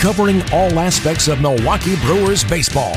covering all aspects of Milwaukee Brewers baseball.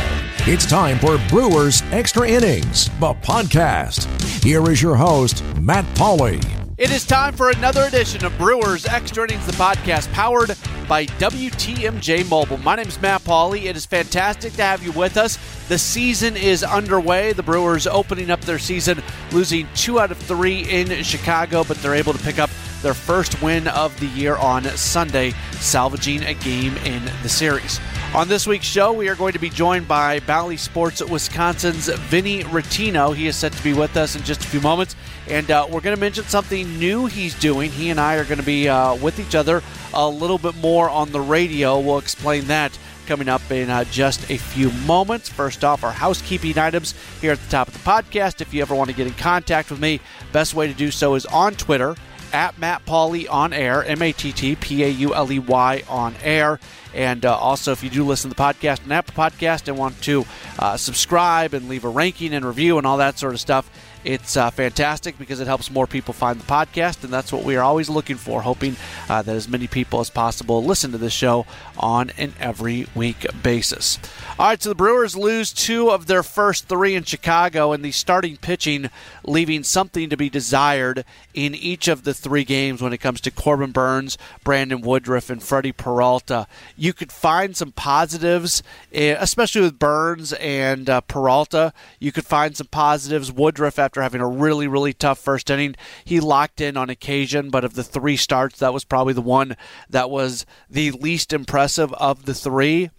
It's time for Brewers Extra Innings, the podcast. Here is your host, Matt Pauley. It is time for another edition of Brewers Extra Innings, the podcast powered by WTMJ Mobile. My name is Matt Pauley. It is fantastic to have you with us. The season is underway. The Brewers opening up their season, losing two out of three in Chicago, but they're able to pick up their first win of the year on Sunday, salvaging a game in the series. On this week's show, we are going to be joined by Bally Sports Wisconsin's Vinny Rottino. He is set to be with us in just a few moments, and uh, we're going to mention something new he's doing. He and I are going to be uh, with each other a little bit more on the radio. We'll explain that coming up in uh, just a few moments. First off, our housekeeping items here at the top of the podcast. If you ever want to get in contact with me, best way to do so is on Twitter at Matt Pauley on air, M A T T P A U L E Y on air. And uh, also, if you do listen to the podcast, an Apple Podcast, and want to uh, subscribe and leave a ranking and review and all that sort of stuff, it's uh, fantastic because it helps more people find the podcast, and that's what we are always looking for, hoping uh, that as many people as possible listen to this show on an every week basis. All right, so the Brewers lose two of their first three in Chicago, and the starting pitching leaving something to be desired in each of the three games when it comes to Corbin Burnes, Brandon Woodruff, and Freddie Peralta. You could find some positives, eh, especially with Burnes and uh, Peralta. You could find some positives. Woodruff, after having a really, really tough first inning, he locked in on occasion, but of the three starts, that was probably the one that was the least impressive of the three.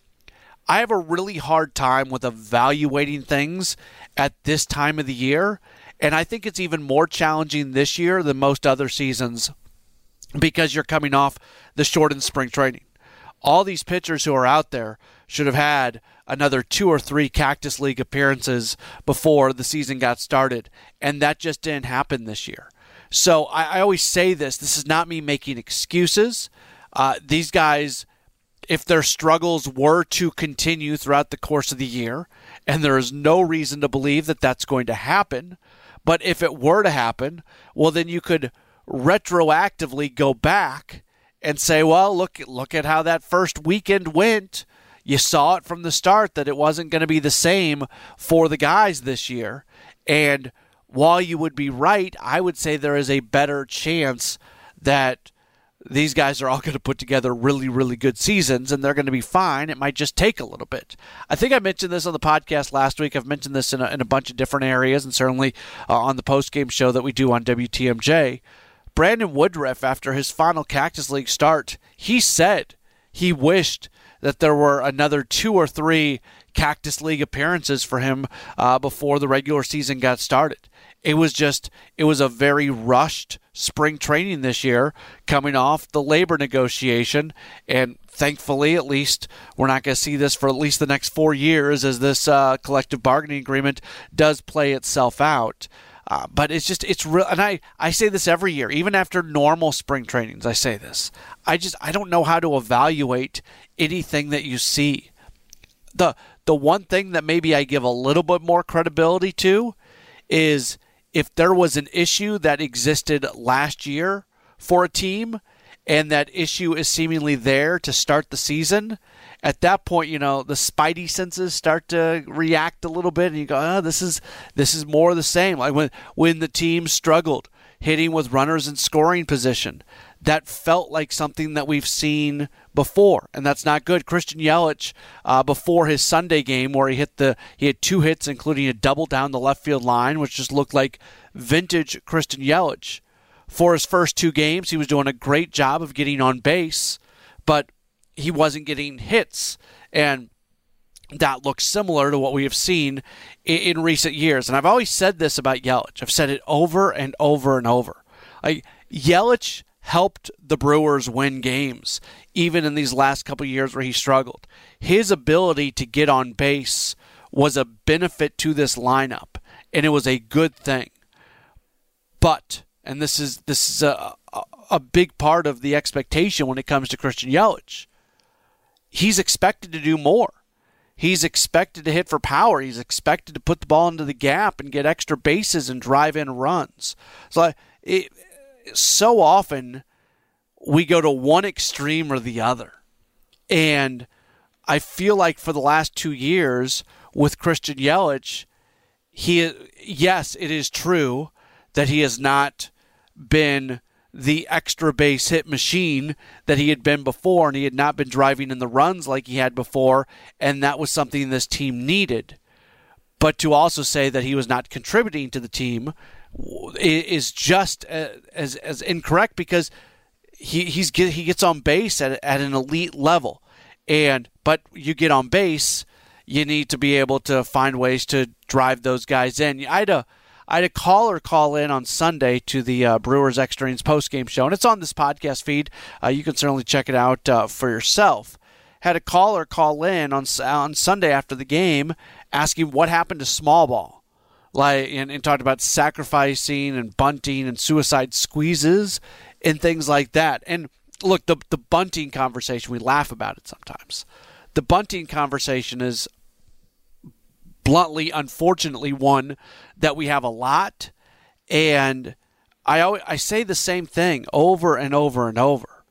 I have a really hard time with evaluating things at this time of the year. And I think it's even more challenging this year than most other seasons because you're coming off the shortened spring training. All these pitchers who are out there should have had another two or three Cactus League appearances before the season got started. And that just didn't happen this year. So I, I always say this this is not me making excuses. Uh, these guys if their struggles were to continue throughout the course of the year, and there is no reason to believe that that's going to happen, but if it were to happen, well, then you could retroactively go back and say, well, look, look at how that first weekend went. You saw it from the start that it wasn't going to be the same for the guys this year. And while you would be right, I would say there is a better chance that these guys are all going to put together really, really good seasons and they're going to be fine. It might just take a little bit. I think I mentioned this on the podcast last week. I've mentioned this in a, in a bunch of different areas and certainly uh, on the post game show that we do on WTMJ. Brandon Woodruff, after his final Cactus League start, he said he wished that there were another two or three Cactus League appearances for him uh, before the regular season got started. It was just, it was a very rushed spring training this year, coming off the labor negotiation. And thankfully, at least, we're not going to see this for at least the next four years as this uh, collective bargaining agreement does play itself out. Uh, but it's just it's real and I, I say this every year even after normal spring trainings i say this. I just i don't know how to evaluate anything that you see. The the one thing that maybe i give a little bit more credibility to is if there was an issue that existed last year for a team and that issue is seemingly there to start the season, at that point, you know, the spidey senses start to react a little bit and you go, oh, this is this is more the same. Like when when the team struggled hitting with runners in scoring position that felt like something that we've seen before, and that's not good. Christian Yelich, uh, before his Sunday game, where he hit the he had two hits, including a double down the left field line, which just looked like vintage Christian Yelich. For his first two games, he was doing a great job of getting on base, but he wasn't getting hits, and that looks similar to what we have seen in, in recent years. And I've always said this about Yelich. I've said it over and over and over. Like Yelich helped the Brewers win games, even in these last couple years where he struggled. His ability to get on base was a benefit to this lineup, and it was a good thing. But, and this is this is a a big part of the expectation when it comes to Christian Yelich. He's expected to do more. He's expected to hit for power. He's expected to put the ball into the gap and get extra bases and drive in runs. So it, so often we go to one extreme or the other. And I feel like for the last two years with Christian Yelich, he yes, it is true that he has not been the extra base hit machine that he had been before, and he had not been driving in the runs like he had before, and that was something this team needed. But to also say that he was not contributing to the team is just uh, as as incorrect because he he's he gets on base at at an elite level, and but you get on base, you need to be able to find ways to drive those guys in. I had a I had a caller call in on Sunday to the uh, Brewers Extra Innings post game show, and it's on this podcast feed. Uh, you can certainly check it out uh, for yourself. Had a caller call in on on Sunday after the game asking what happened to small ball, like and, and talked about sacrificing and bunting and suicide squeezes and things like that. And look, the the bunting conversation we laugh about it sometimes. The bunting conversation is bluntly, unfortunately, one that we have a lot. And I always, I say the same thing over and over and over.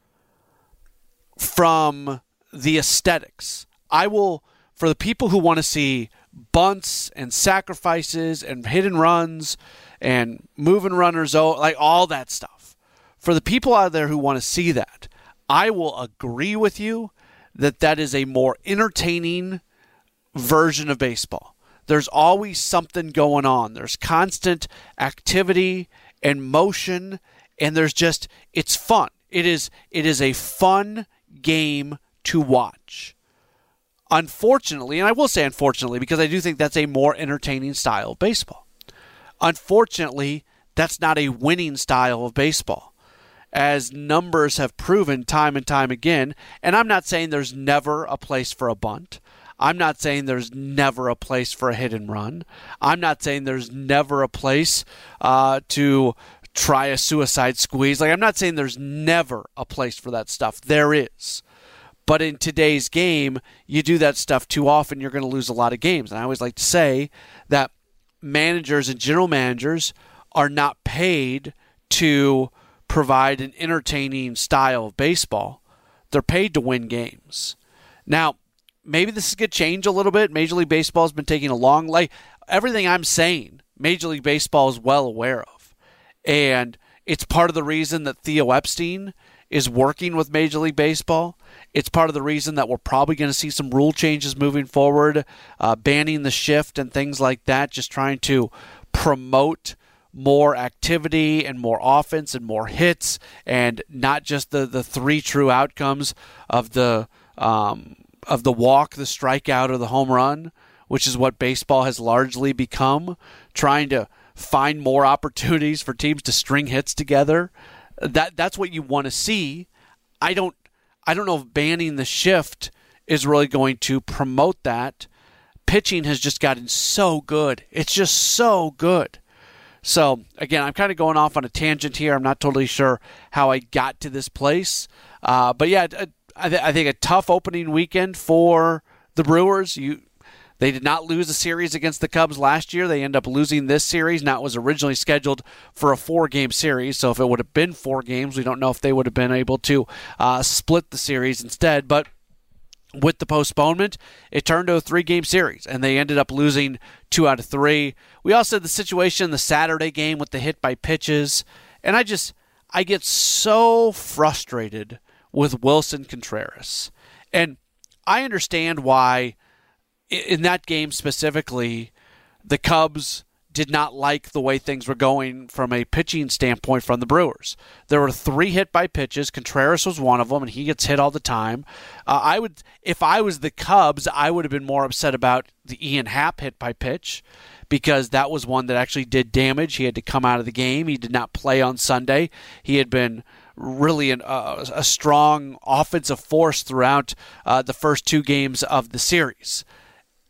From the aesthetics, I will for the people who want to see bunts and sacrifices and hit and runs and moving runners, like all that stuff. For the people out there who want to see that, I will agree with you that that is a more entertaining version of baseball. There's always something going on. There's constant activity and motion and there's just it's fun. It is it is a fun game to watch. Unfortunately, and I will say unfortunately because I do think that's a more entertaining style of baseball. Unfortunately, that's not a winning style of baseball. As numbers have proven time and time again, and I'm not saying there's never a place for a bunt. I'm not saying there's never a place for a hit and run. I'm not saying there's never a place uh, to try a suicide squeeze. Like, I'm not saying there's never a place for that stuff. There is. But in today's game, you do that stuff too often, you're going to lose a lot of games. And I always like to say that managers and general managers are not paid to provide an entertaining style of baseball. They're paid to win games. Now, maybe this is going to change a little bit. Major League Baseball has been taking a long like everything I'm saying. Major League Baseball is well aware of, and it's part of the reason that Theo Epstein is working with Major League Baseball. It's part of the reason that we're probably going to see some rule changes moving forward, uh, banning the shift and things like that, just trying to promote more activity and more offense and more hits, and not just the, the three true outcomes of the um, of the walk, the strikeout, or the home run, which is what baseball has largely become, trying to find more opportunities for teams to string hits together. That that's what you want to see. I don't I don't know if banning the shift is really going to promote that. Pitching has just gotten so good. It's just so good. So, again, I'm kind of going off on a tangent here. I'm not totally sure how I got to this place. Uh, but yeah, I, th- I think a tough opening weekend for the Brewers. You they did not lose a series against the Cubs last year. They end up losing this series. Now it was originally scheduled for a four-game series, so if it would have been four games, we don't know if they would have been able to uh, split the series instead. But with the postponement, it turned to a three-game series, and they ended up losing two out of three. We also had the situation in the Saturday game with the hit by pitches, and I just I get so frustrated with Willson Contreras. And I understand why, in that game specifically, the Cubs did not like the way things were going from a pitching standpoint from the Brewers. There were three hit by pitches. Contreras was one of them, and he gets hit all the time. Uh, I would, if I was the Cubs, I would have been more upset about the Ian Happ hit by pitch because that was one that actually did damage. He had to come out of the game. He did not play on Sunday. He had been really an, uh, a strong offensive force throughout uh, the first two games of the series.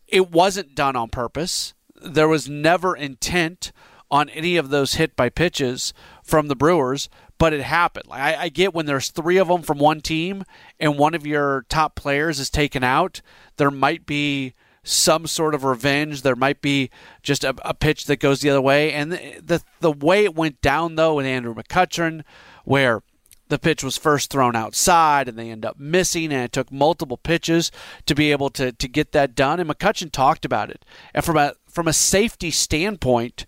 It wasn't done on purpose. There was never intent on any of those hit by pitches from the Brewers, but it happened. Like I, I get when there's three of them from one team and one of your top players is taken out, there might be some sort of revenge. There might be just a, a pitch that goes the other way. And the, the, the way it went down though with Andrew McCutchen, where the pitch was first thrown outside and they end up missing and it took multiple pitches to be able to, to get that done and McCutchen talked about it and from a from a safety standpoint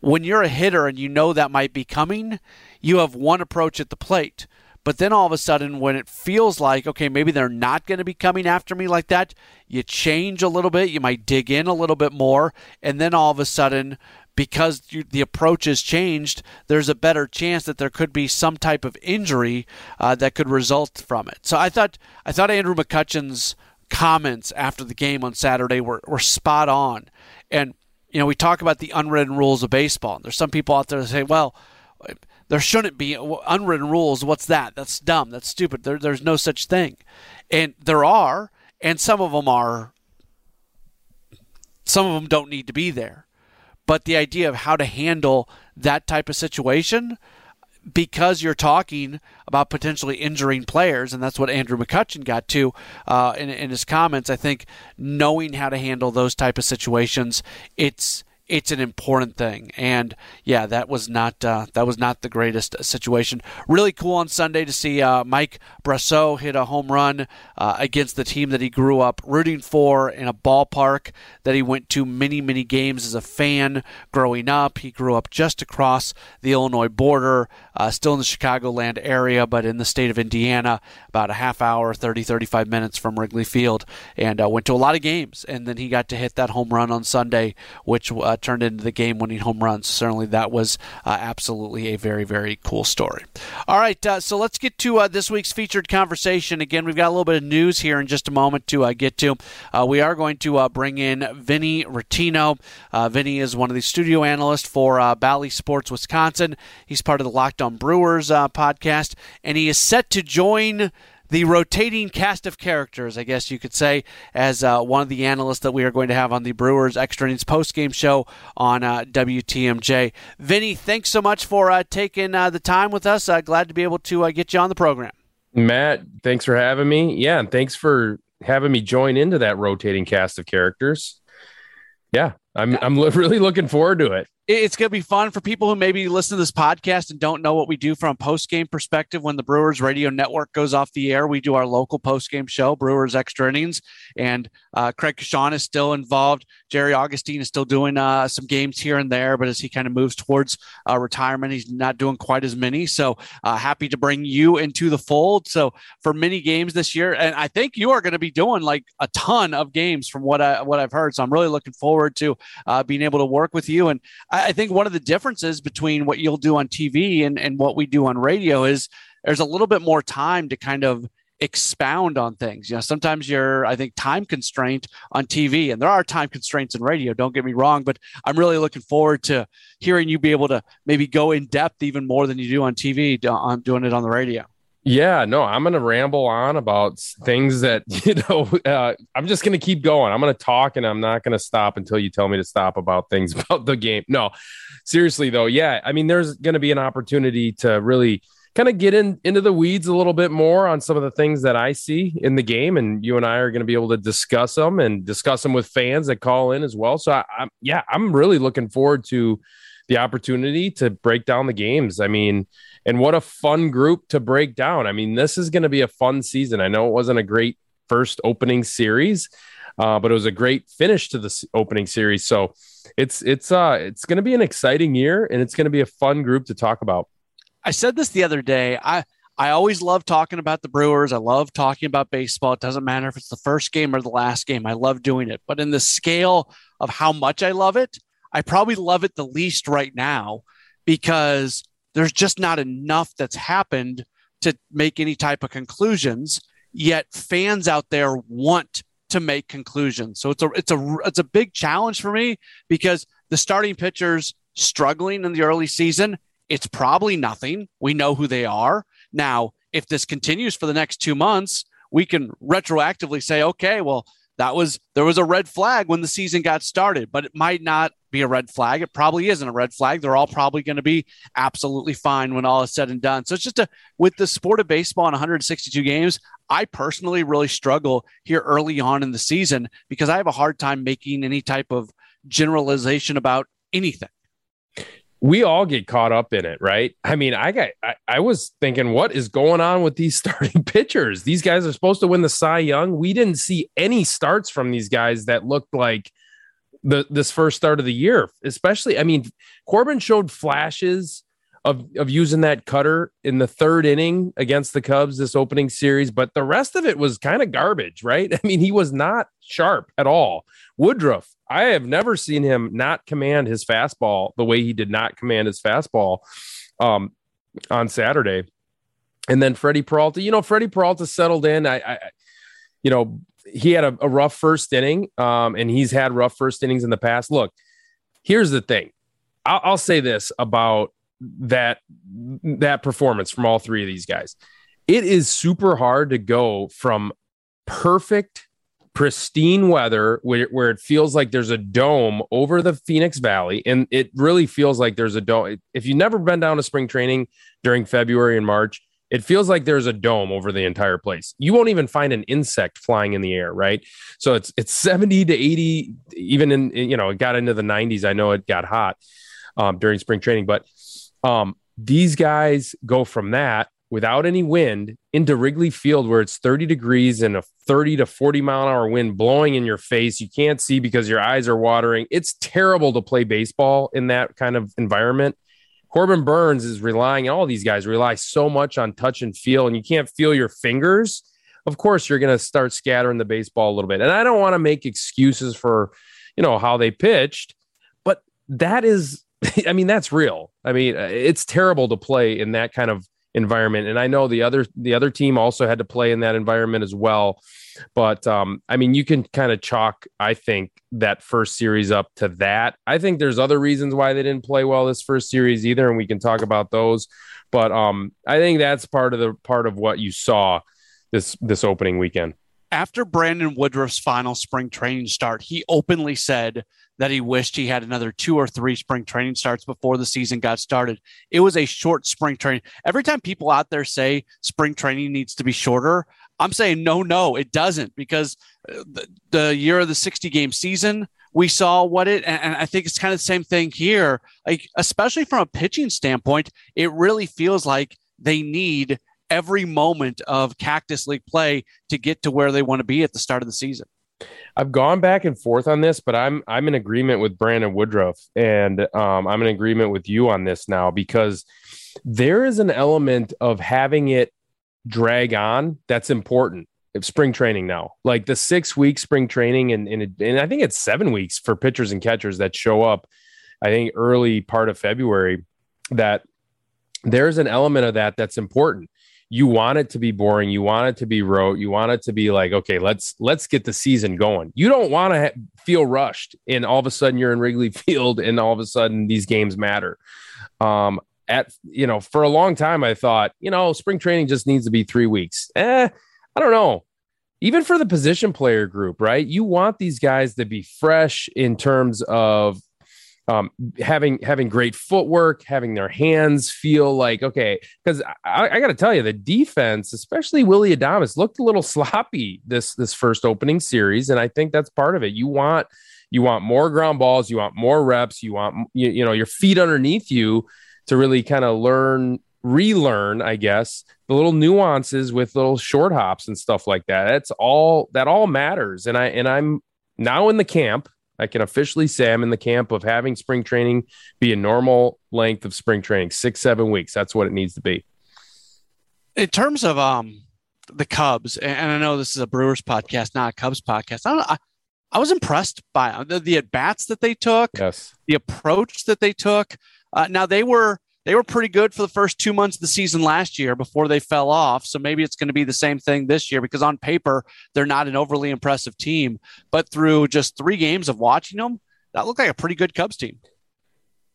when you're a hitter and you know that might be coming you have one approach at the plate but then all of a sudden, when it feels like, okay, maybe they're not going to be coming after me like that, you change a little bit. You might dig in a little bit more. And then all of a sudden, because you, the approach has changed, there's a better chance that there could be some type of injury uh, that could result from it. So I thought I thought Andrew McCutchen's comments after the game on Saturday were, were spot on. And you know, we talk about the unwritten rules of baseball. There's some people out there that say, well, there shouldn't be unwritten rules. What's that? That's dumb. That's stupid. There, there's no such thing. And there are, and some of them are, some of them don't need to be there. But the idea of how to handle that type of situation, because you're talking about potentially injuring players, and that's what Andrew McCutchen got to uh, in, in his comments. I think knowing how to handle those type of situations, it's it's an important thing. And yeah, that was not uh, that was not the greatest situation. Really cool on Sunday to see uh, Mike Brosseau hit a home run uh, against the team that he grew up rooting for in a ballpark that he went to many many games as a fan growing up. He grew up just across the Illinois border, uh, still in the Chicagoland area, but in the state of Indiana, about a half hour, 30 35 minutes from Wrigley Field, and uh, went to a lot of games. And then he got to hit that home run on Sunday, which uh, turned into the game winning home runs. Certainly, that was uh, absolutely a very, very cool story. All right, uh, so let's get to uh, this week's featured conversation. Again, we've got a little bit of news here in just a moment to uh, get to. we are going to bring in Vinny Rottino. Vinny is one of the studio analysts for Bally Sports Wisconsin. He's part of the Locked On Brewers podcast, and he is set to join the rotating cast of characters, I guess you could say, as uh, one of the analysts that we are going to have on the Brewers Extra Innings post game show on uh, WTMJ. Vinny, thanks so much for uh, taking uh, the time with us. Uh, glad to be able to uh, get you on the program. Matt, thanks for having me. Yeah, and thanks for having me join into that rotating cast of characters. Yeah, I'm I'm really looking forward to it it's going to be fun for people who maybe listen to this podcast and don't know what we do from a post game perspective. When the Brewers radio network goes off the air, we do our local post game show, Brewers Extra Innings, and uh, Craig Coshun is still involved. Jerry Augustine is still doing uh, some games here and there, but as he kind of moves towards uh, retirement, he's not doing quite as many. So uh, happy to bring you into the fold. So for many games this year, and I think you are going to be doing like a ton of games from what I what I've heard. So I'm really looking forward to uh, being able to work with you and. I think one of the differences between what you'll do on TV and, and what we do on radio is there's a little bit more time to kind of expound on things. You know, sometimes you're, I think, time constraint on TV, and there are time constraints in radio. Don't get me wrong, but I'm really looking forward to hearing you be able to maybe go in depth even more than you do on TV on doing it on the radio. Yeah, no, I'm to ramble on about things that, you know, uh, I'm just to keep going. I'm to talk and I'm not to stop until you tell me to stop about things about the game. No, seriously, though. Yeah. I mean, there's to be an opportunity to really kind of get in into the weeds a little bit more on some of the things that I see in the game. And you and I are to be able to discuss them and discuss them with fans that call in as well. So, I, I'm, yeah, I'm really looking forward to the opportunity to break down the games. I mean, and what a fun group to break down. I mean, this is going to be a fun season. I know it wasn't a great first opening series, uh, but it was a great finish to the opening series. So it's it's uh it's going to be an exciting year, and it's going to be a fun group to talk about. I said this the other day. I I always love talking about the Brewers. I love talking about baseball. It doesn't matter if it's the first game or the last game. I love doing it. But in the scale of how much I love it, I probably love it the least right now because there's just not enough that's happened to make any type of conclusions. Yet fans out there want to make conclusions. So it's a it's a it's a big challenge for me because the starting pitchers struggling in the early season, it's probably nothing. We know who they are. Now, if this continues for the next 2 months, we can retroactively say, okay, well, that was there was a red flag when the season got started, but it might not be a red flag. It probably isn't a red flag. They're all probably going to be absolutely fine when all is said and done. So it's just a with the sport of baseball in 162 games, I personally really struggle here early on in the season because I have a hard time making any type of generalization about anything. We all get caught up in it, right? I mean, I got I, I, was thinking, what is going on with these starting pitchers? These guys are supposed to win the Cy Young. We didn't see any starts from these guys that looked like the this first start of the year. Especially, I mean, Corbin showed flashes of of using that cutter in the third inning against the Cubs this opening series, but the rest of it was kind of garbage, right? I mean, he was not sharp at all. Woodruff, I have never seen him not command his fastball the way he did not command his fastball um, on Saturday. And then Freddie Peralta, you know, Freddie Peralta settled in. I, I you know, he had a, a rough first inning, um, and he's had rough first innings in the past. Look, here's the thing. I'll, I'll say this about that that performance from all three of these guys. It is super hard to go from perfect pristine weather where, where it feels like there's a dome over the Phoenix Valley. And it really feels like there's a dome. If you've never been down to spring training during February and March, it feels like there's a dome over the entire place. You won't even find an insect flying in the air, right? So it's it's 70 to 80, even in you know, it got into the 90s. I know it got hot um, during spring training, but um, these guys go from that without any wind into Wrigley Field where it's 30 degrees and a 30 to 40 mile an hour wind blowing in your face. You can't see because your eyes are watering. It's terrible to play baseball in that kind of environment. Corbin Burnes is relying, all these guys rely so much on touch and feel, and you can't feel your fingers. Of course, you're going to start scattering the baseball a little bit. And I don't want to make excuses for, you know, how they pitched, but that is I mean, that's real. I mean, uh, it's terrible to play in that kind of environment. And I know the other the other team also had to play in that environment as well. But um, I mean, you can kind of chalk, I think, that first series up to that. I think there's other reasons why they didn't play well this first series either, and we can talk about those. But um, I think that's part of the part of what you saw this this opening weekend. After Brandon Woodruff's final spring training start, he openly said that he wished he had another two or three spring training starts before the season got started. It was a short spring training. Every time people out there say spring training needs to be shorter, I'm saying no, no, it doesn't because uh, the, the year of the 60 game season, we saw what it, and I think it's kind of the same thing here. Like, especially from a pitching standpoint, it really feels like they need every moment of Cactus League play to get to where they want to be at the start of the season. I've gone back and forth on this, but I'm I'm in agreement with Brandon Woodruff, and um, I'm in agreement with you on this now because there is an element of having it drag on that's important. If Spring training now, like the six week spring training, and and, it, and I think it's seven weeks for pitchers and catchers that show up. I think early part of February that there's an element of that that's important you want it to be boring you want it to be rote you want it to be like okay let's let's get the season going. You don't want to ha- feel rushed and all of a sudden you're in wrigley field and all of a sudden these games matter. Um at you know for a long time i thought you know spring training just needs to be three weeks. Eh i don't know. Even for the position player group right? You want these guys to be fresh in terms of um, having having great footwork, having their hands feel like okay. Because I, I got to tell you, the defense, especially Willy Adames, looked a little sloppy this this first opening series, and I think that's part of it. You want you want more ground balls, you want more reps, you want you, you know your feet underneath you to really kind of learn relearn i guess the little nuances with little short hops and stuff like that that's all that all matters and i and i'm now in the camp I can officially say I'm in the camp of having spring training be a normal length of spring training, six, seven weeks. That's what it needs to be. In terms of um the Cubs, and I know this is a Brewers podcast, not a Cubs podcast. I don't know. I, I was impressed by the, the at bats that they took, yes, the approach that they took. Uh, now they were they were pretty good for the first two months of the season last year before they fell off. So maybe it's going to be the same thing this year because on paper, they're not an overly impressive team. But through just three games of watching them, that looked like a pretty good Cubs team.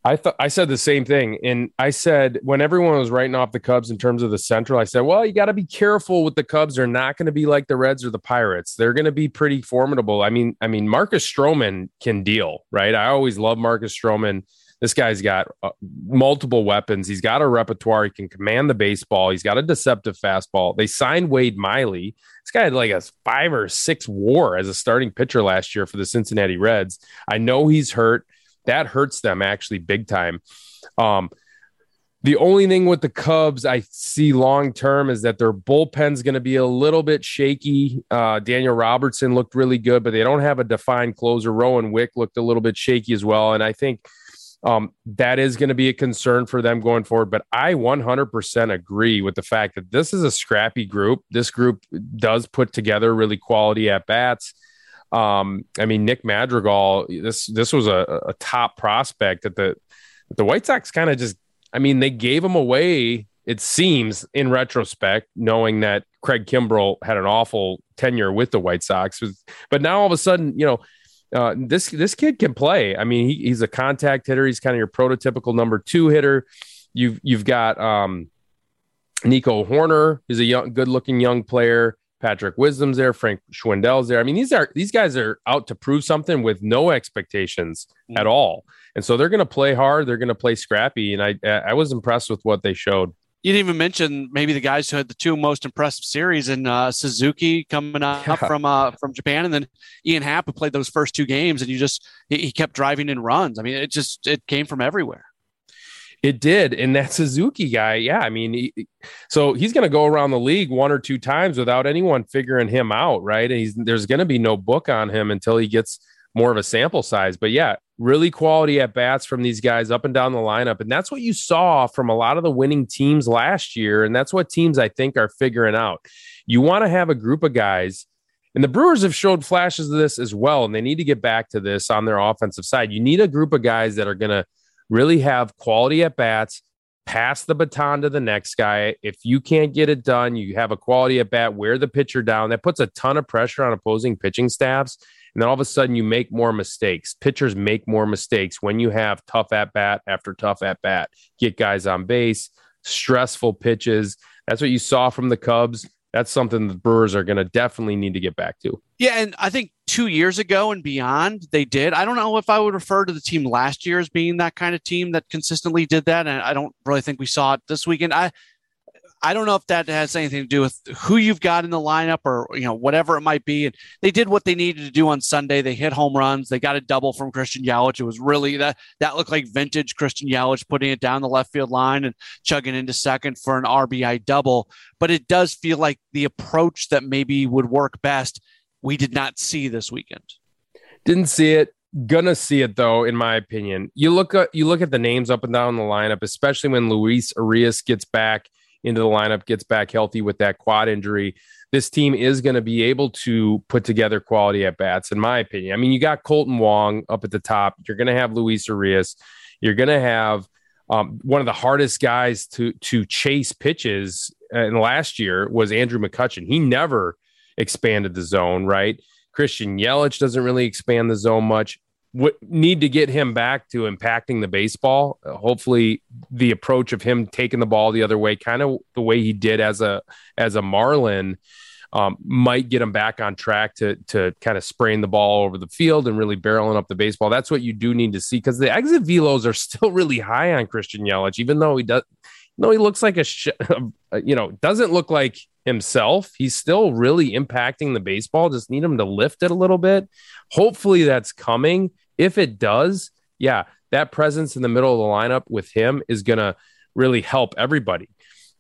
I thought I said the same thing. And I said when everyone was writing off the Cubs in terms of the central, I said, well, you got to be careful with the Cubs. They're not going to be like the Reds or the Pirates. They're going to be pretty formidable. I mean, I mean, Marcus Stroman can deal, right? I always love Marcus Stroman. This guy's got uh, multiple weapons. He's got a repertoire. He can command the baseball. He's got a deceptive fastball. They signed Wade Miley. This guy had like a five or six war as a starting pitcher last year for the Cincinnati Reds. I know he's hurt. that hurts them actually big time. Um, the only thing with the Cubs I see long term is that their bullpen's going to be a little bit shaky. Uh, Daniel Robertson looked really good, but they don't have a defined closer. Rowan Wick looked a little bit shaky as well. And I think um, that is going to be a concern for them going forward. But I 100% agree with the fact that this is a scrappy group. This group does put together really quality at bats. Um, I mean, Nick Madrigal, this this was a, a top prospect that the the White Sox kind of just I mean, they gave him away, it seems, in retrospect, knowing that Craig Kimbrel had an awful tenure with the White Sox. But now all of a sudden, you know, uh, this this kid can play. I mean, he, he's a contact hitter. He's kind of your prototypical number two hitter. You've you've got um, Nico Hoerner, who's a young, good-looking young player. Patrick Wisdom's there, Frank Schwindel's there. I mean, these are these guys are out to prove something with no expectations mm-hmm. at all, and so they're going to play hard. They're going to play scrappy, and I I was impressed with what they showed. You didn't even mention maybe the guys who had the two most impressive series in uh, Suzuki coming up yeah. from uh, from Japan, and then Ian Happ who played those first two games, and you just he, he kept driving in runs. I mean, it just it came from everywhere. It did. And that Suzuki guy, yeah, I mean, he, so he's going to go around the league one or two times without anyone figuring him out, right? And he's, there's going to be no book on him until he gets more of a sample size. But yeah, really quality at bats from these guys up and down the lineup. And that's what you saw from a lot of the winning teams last year. And that's what teams I think are figuring out. You want to have a group of guys. And the Brewers have showed flashes of this as well. And they need to get back to this on their offensive side. You need a group of guys that are going to really have quality at bats, pass the baton to the next guy. If you can't get it done, you have a quality at bat, wear the pitcher down. That puts a ton of pressure on opposing pitching staffs. And then all of a sudden, you make more mistakes. Pitchers make more mistakes when you have tough at bat after tough at bat. Get guys on base, stressful pitches. That's what you saw from the Cubs that's something the Brewers are going to definitely need to get back to. Yeah, and I think two years ago and beyond, they did. I don't know if I would refer to the team last year as being that kind of team that consistently did that, and I don't really think we saw it this weekend. I I don't know if that has anything to do with who you've got in the lineup or you know whatever it might be. And they did what they needed to do on Sunday. They hit home runs. They got a double from Christian Yelich. It was really that that looked like vintage Christian Yelich putting it down the left field line and chugging into second for an RBI double. But it does feel like the approach that maybe would work best. We did not see this weekend. Didn't see it gonna see it though in my opinion you look at you look at the names up and down the lineup especially when luis urias gets back into the lineup, gets back healthy with that quad injury, this team is going to be able to put together quality at bats, in my opinion. I mean, you got Kolten Wong up at the top. You're going to have Luis Urias. You're going to have um, one of the hardest guys to to chase pitches in last year was Andrew McCutchen. He never expanded the zone, right? Christian Yelich doesn't really expand the zone much w- need to get him back to impacting the baseball. Uh, hopefully, the approach of him taking the ball the other way, kind of the way he did as a as a Marlin, um, might get him back on track to to kind of spraying the ball over the field and really barreling up the baseball. That's what you do need to see because the exit velos are still really high on Christian Yelich, even though he does. No, he looks like a, sh- you know, doesn't look like himself. He's still really impacting the baseball. Just need him to lift it a little bit. Hopefully that's coming. If it does, yeah, that presence in the middle of the lineup with him is going to really help everybody.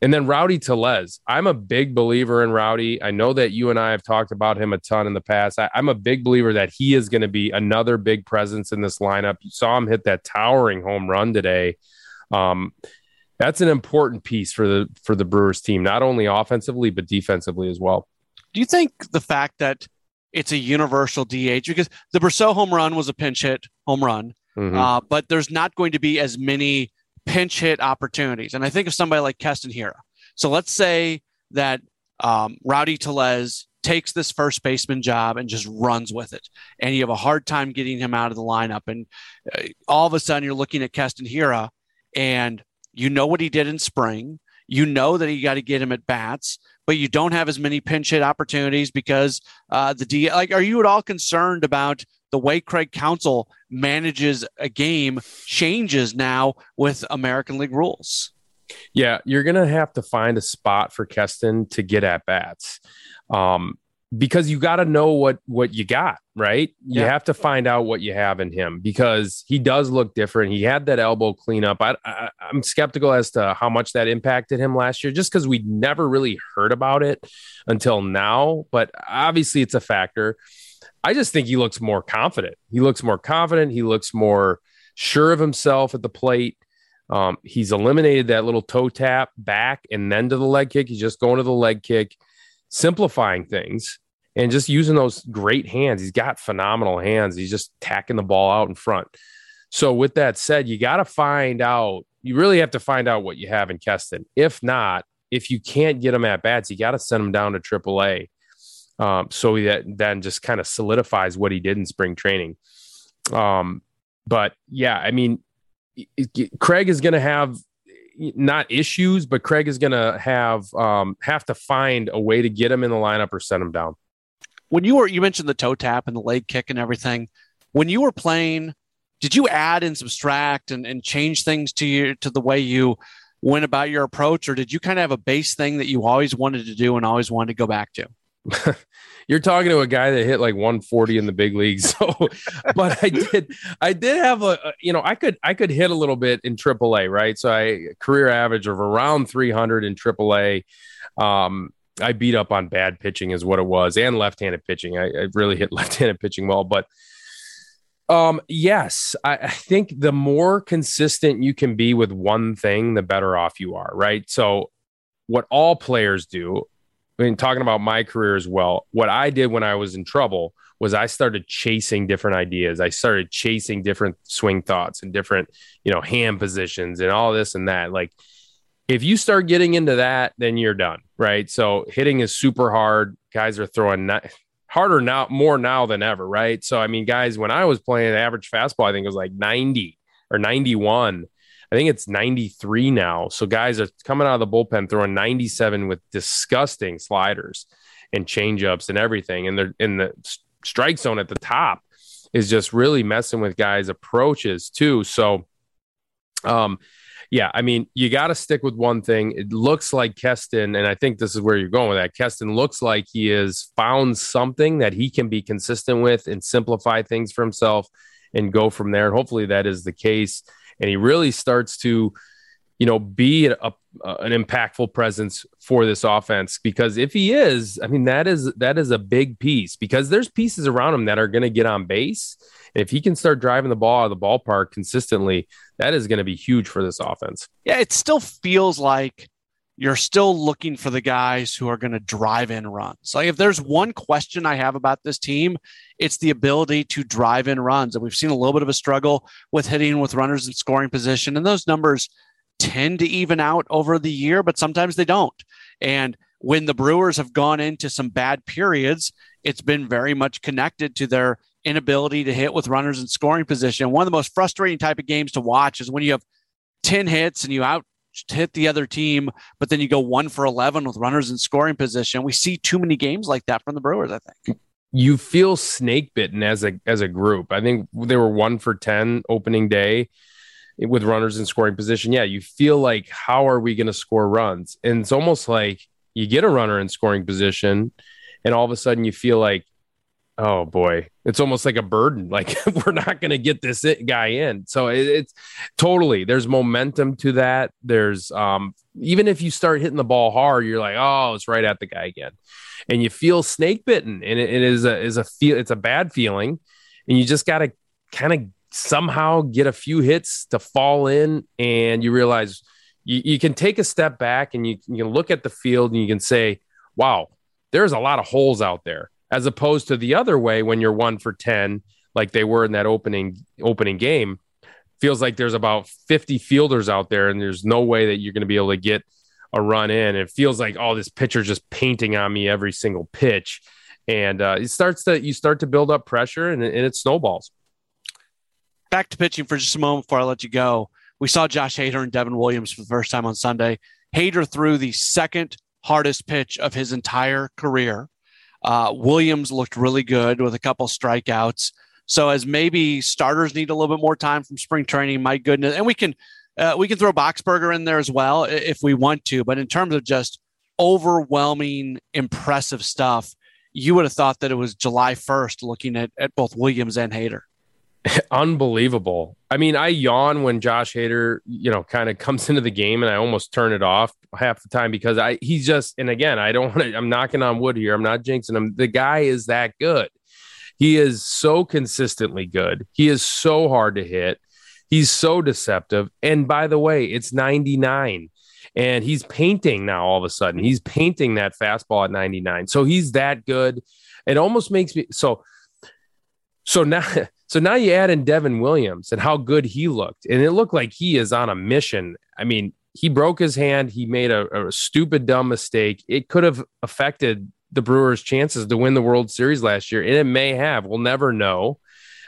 And then Rowdy Tellez. I'm a big believer in Rowdy. I know that you and I have talked about him a ton in the past. I, am a big believer that he is going to be another big presence in this lineup. You saw him hit that towering home run today. Um, that's an important piece for the for the Brewers team, not only offensively but defensively as well. Do you think the fact that it's a universal DH because the Brosseau home run was a pinch hit home run, mm-hmm. uh, but there's not going to be as many pinch hit opportunities. And I think of somebody like Keston Hiura. So let's say that um, Rowdy Tellez takes this first baseman job and just runs with it, and you have a hard time getting him out of the lineup. And uh, all of a sudden, you're looking at Keston Hiura, and you know what he did in spring. You know that you got to get him at bats, but you don't have as many pinch hit opportunities because uh, the D. Like, are you at all concerned about the way Craig Counsell manages a game changes now with American League rules? Yeah, you're gonna have to find a spot for Keston to get at bats. Um, because you got to know what what you got right? You yeah. have to find out what you have in him because he does look different. He had that elbow cleanup. I, I i'm skeptical as to how much that impacted him last year just because we'd never really heard about it until now but obviously it's a factor. I just think he looks more confident. He looks more confident. He looks more sure of himself at the plate. Um, he's eliminated that little toe tap back and then to the leg kick. He's just going to the leg kick simplifying things and just using those great hands. He's got phenomenal hands. He's just tacking the ball out in front. So, with that said, you got to find out, you really have to find out what you have in Keston. If not, if you can't get him at bats, you got to send him down to AAA. Um, so that then just kind of solidifies what he did in spring training. Um, but yeah, I mean, Craig is going to have not issues, but Craig is going to have um, have to find a way to get him in the lineup or send him down. When you were you mentioned the toe tap and the leg kick and everything, when you were playing, did you add and subtract and, and change things to you to the way you went about your approach, or did you kind of have a base thing that you always wanted to do and always wanted to go back to? You're talking to a guy that hit like 140 in the big leagues. So, but I did, I did have a, you know, I could, I could hit a little bit in AAA, right? So I career average of around 300 in AAA. Um, I beat up on bad pitching is what it was, and left-handed pitching. I, I really hit left-handed pitching well, but um, yes, I, I, think the more consistent you can be with one thing, the better off you are, right? So, what all players do, I mean, talking about my career as well, what I did when I was in trouble was I started chasing different ideas. I started chasing different swing thoughts and different, you know, hand positions and all this and that. Like, if you start getting into that, then you're done, right? So hitting is super hard. Guys are throwing not, harder now, more now than ever, right? So I mean, guys, when I was playing average fastball, I think it was like 90 or 91. I think it's 93 now. So guys are coming out of the bullpen throwing 97 with disgusting sliders and changeups and everything. And they're in the strike zone at the top is just really messing with guys' approaches too. So, um, yeah, I mean, you got to stick with one thing. It looks like Keston, and I think this is where you're going with that. Keston looks like he has found something that he can be consistent with and simplify things for himself and go from there. And hopefully that is the case and he really starts to, you know, be a, a, an impactful presence for this offense. Because if he is, I mean, that is that is a big piece. Because there's pieces around him that are going to get on base. And if he can start driving the ball out of the ballpark consistently, that is going to be huge for this offense. Yeah, it still feels like you're still looking for the guys who are going to drive in runs. Like if there's one question I have about this team, it's the ability to drive in runs. And we've seen a little bit of a struggle with hitting with runners in scoring position. And those numbers tend to even out over the year, but sometimes they don't. And when the Brewers have gone into some bad periods, it's been very much connected to their inability to hit with runners in scoring position. One of the most frustrating type of games to watch is when you have 10 hits and you out hit the other team, but then you go one for 11 with runners in scoring position. We see too many games like that from the Brewers, I think. You feel snake bitten as a as a group. I think they were one for 10 opening day with runners in scoring position. Yeah, you feel like how are we going to score runs? And it's almost like you get a runner in scoring position and all of a sudden you feel like oh boy. It's almost like a burden. Like we're not going to get this guy in. So it, it's totally there's momentum to that. There's um even if you start hitting the ball hard you're like oh it's right at the guy again. And you feel snake bitten and it, it is a is a feel it's a bad feeling. And you just got to kind of somehow get a few hits to fall in and you realize you, you can take a step back and you, you can look at the field and you can say wow there's a lot of holes out there as opposed to the other way when you're one for 10 like they were in that opening opening game feels like there's about 50 fielders out there and there's no way that you're going to be able to get a run in. It feels like all oh, this pitcher just painting on me every single pitch. And uh, it starts to you start to build up pressure and, and it snowballs. Back to pitching for just a moment before i let you go. We saw josh hader and devin williams for the first time on sunday. Hader threw the second hardest pitch of his entire career uh, Williams looked really good with a couple strikeouts. So as maybe starters need a little bit more time from spring training, my goodness, and we can uh, we can throw Boxberger in there as well if we want to. But in terms of just overwhelming, impressive stuff, you would have thought that it was July 1st looking at, at both Williams and Hader. Unbelievable. I mean, I yawn when Josh Hader, you know, kind of comes into the game and I almost turn it off half the time because I he's just and again, I don't want to I'm knocking on wood here. I'm not jinxing him. The guy is that good. He is so consistently good. He is so hard to hit. He's so deceptive. And by the way, it's 99 and he's painting now all of a sudden. He's painting that fastball at 99. So he's that good. It almost makes me so so now so now you add in Devin Williams and how good he looked. And it looked like he is on a mission. I mean, he broke his hand, he made a, a stupid dumb mistake. It could have affected the Brewers' chances to win the World Series last year, and it may have. We'll never know.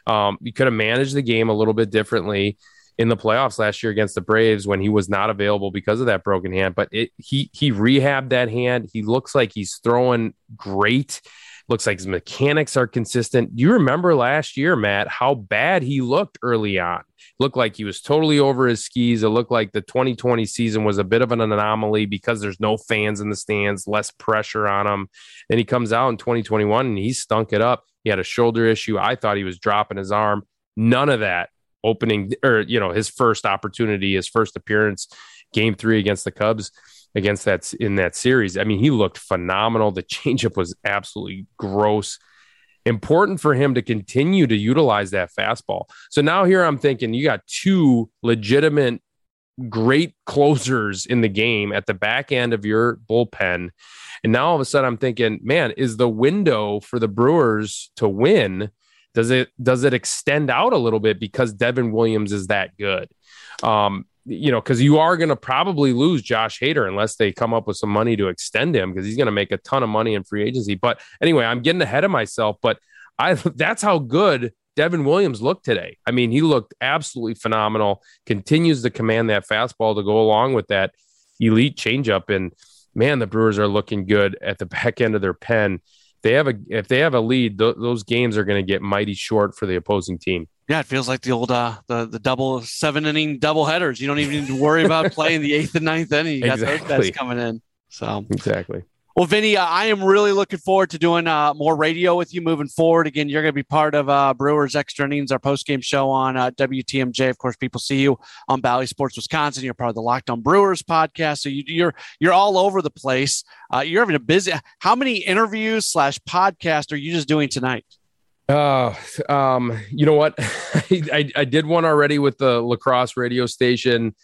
Um, you could have managed the game a little bit differently in the playoffs last year against the Braves when he was not available because of that broken hand. But it, he he rehabbed that hand. He looks like he's throwing great. Looks like his mechanics are consistent. You remember last year, Matt, how bad he looked early on? Looked like he was totally over his skis. It looked like the 2020 season was a bit of an anomaly because there's no fans in the stands, less pressure on him. Then he comes out in 2021 and he stunk it up. He had a shoulder issue. I thought he was dropping his arm. None of that opening or you know his first opportunity, his first appearance, game three against the Cubs against that in that series. I mean, he looked phenomenal. The changeup was absolutely gross. Important for him to continue to utilize that fastball. So now here I'm thinking you got two legitimate great closers in the game at the back end of your bullpen. And now all of a sudden I'm thinking, man, is the window for the Brewers to win does it does it extend out a little bit because Devin Williams is that good? Um, you know, because you are going to probably lose Josh Hader unless they come up with some money to extend him because he's going to make a ton of money in free agency. But anyway, I'm getting ahead of myself. But I that's how good Devin Williams looked today. I mean, he looked absolutely phenomenal. Continues to command that fastball to go along with that elite changeup. And man, the Brewers are looking good at the back end of their pen. They have a if they have a lead, th- those games are going to get mighty short for the opposing team. Yeah, it feels like the old uh, the the double seven inning double headers. You don't even need to worry about playing the eighth and ninth inning. You got exactly. those guys coming in. So exactly. Well, Vinny, uh, I am really looking forward to doing uh, more radio with you moving forward. Again, you're going to be part of uh, Brewers Extra Innings, our post game show on uh, WTMJ. Of course, people see you on Bally Sports Wisconsin. You're part of the Locked On Brewers podcast, so you, are you're, you're all over the place. Uh, you're having a busy. How many interviews slash podcast are you just doing tonight? Uh, um, you know what? I, I did one already with the La Crosse radio station.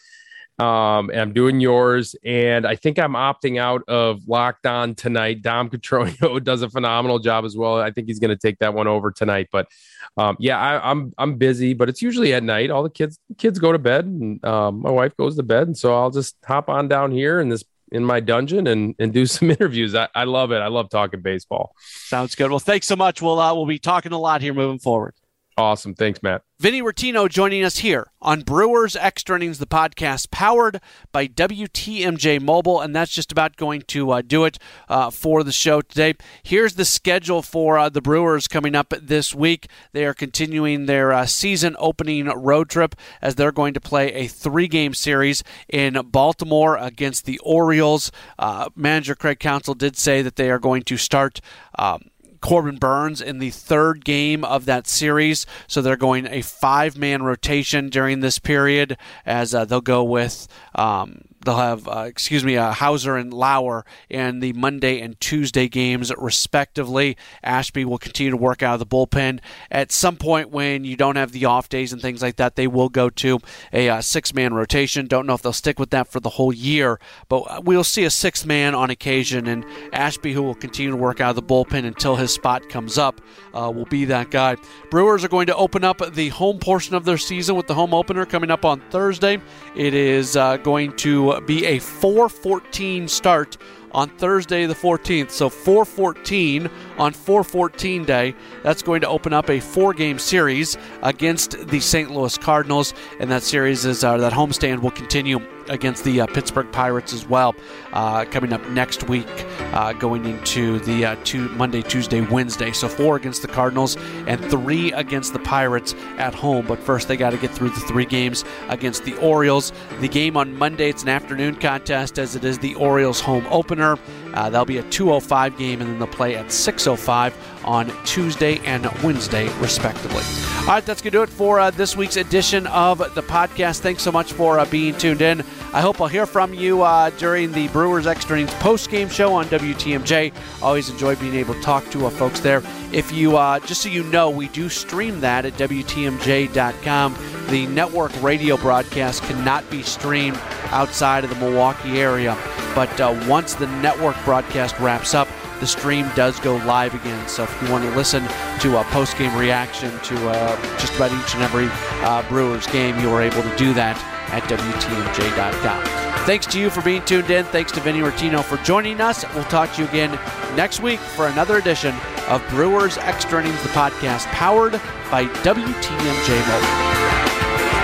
Um, and I'm doing yours, and I think I'm opting out of Locked On tonight. Dom Cotroneo does a phenomenal job as well. I think he's going to take that one over tonight. But um, yeah, I, am I'm, I'm busy, but it's usually at night. All the kids kids go to bed, and um, my wife goes to bed, and so I'll just hop on down here in this in my dungeon and and do some interviews. I, I love it. I love talking baseball. Sounds good. Well, thanks so much. We'll uh, we'll be talking a lot here moving forward. Awesome. Thanks, Matt. Vinny Rottino joining us here on Brewers Extra Innings, the podcast powered by WTMJ Mobile. And that's just about going to uh, do it uh, for the show today. Here's the schedule for uh, the Brewers coming up this week. They are continuing their uh, season opening road trip as they're going to play a three game series in Baltimore against the Orioles. Uh, manager Craig Counsell did say that they are going to start. Um, Corbin Burnes in the third game of that series. So they're going a five man rotation during this period as uh, they'll go with. Um, they'll have, uh, excuse me, uh, Houser and Lauer in the Monday and Tuesday games, respectively. Ashby will continue to work out of the bullpen. At some point, when you don't have the off days and things like that, they will go to a uh, six man rotation. Don't know if they'll stick with that for the whole year, but we'll see a six man on occasion. And Ashby, who will continue to work out of the bullpen until his spot comes up, uh, will be that guy. Brewers are going to open up the home portion of their season with the home opener coming up on Thursday. It is uh, going to be a 414 start on Thursday the 14th. So 414 on 414 day. That's going to open up a four-game series against the St. Louis Cardinals, and that series is uh, that homestand will continue against the uh, Pittsburgh Pirates as well, uh, coming up next week, uh, going into the two, Monday, Tuesday, Wednesday. So four against the Cardinals and three against the Pirates at home. But first, they got to get through the three games against the Orioles. The game on Monday, it's an afternoon contest as it is the Orioles home opener Uh, that'll be a 2:05 game, and then they'll play at 6:05 on Tuesday and Wednesday, respectively. All right, that's to do it for uh, this week's edition of the podcast. Thanks so much for uh, being tuned in. I hope I'll hear from you uh, during the Brewers Extra Innings post game show on WTMJ. Always enjoy being able to talk to uh, folks there. If you, uh, just so you know, we do stream that at WTMJ.com. The network radio broadcast cannot be streamed outside of the Milwaukee area, but uh, once the network broadcast wraps up, the stream does go live again. So if you want to listen to a post game reaction to uh, just about each and every uh, Brewers game, you are able to do that at WTMJ.com. Thanks to you for being tuned in. Thanks to Vinny Rottino for joining us. We'll talk to you again next week for another edition of Brewers Extra Innings, the podcast powered by WTMJ Mobile.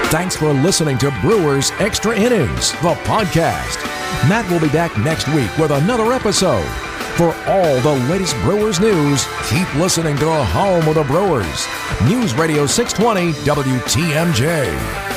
Thanks for listening to Brewers Extra Innings, the podcast. Matt will be back next week with another episode. For all the latest Brewers news, keep listening to a home of the Brewers. News Radio 620 WTMJ.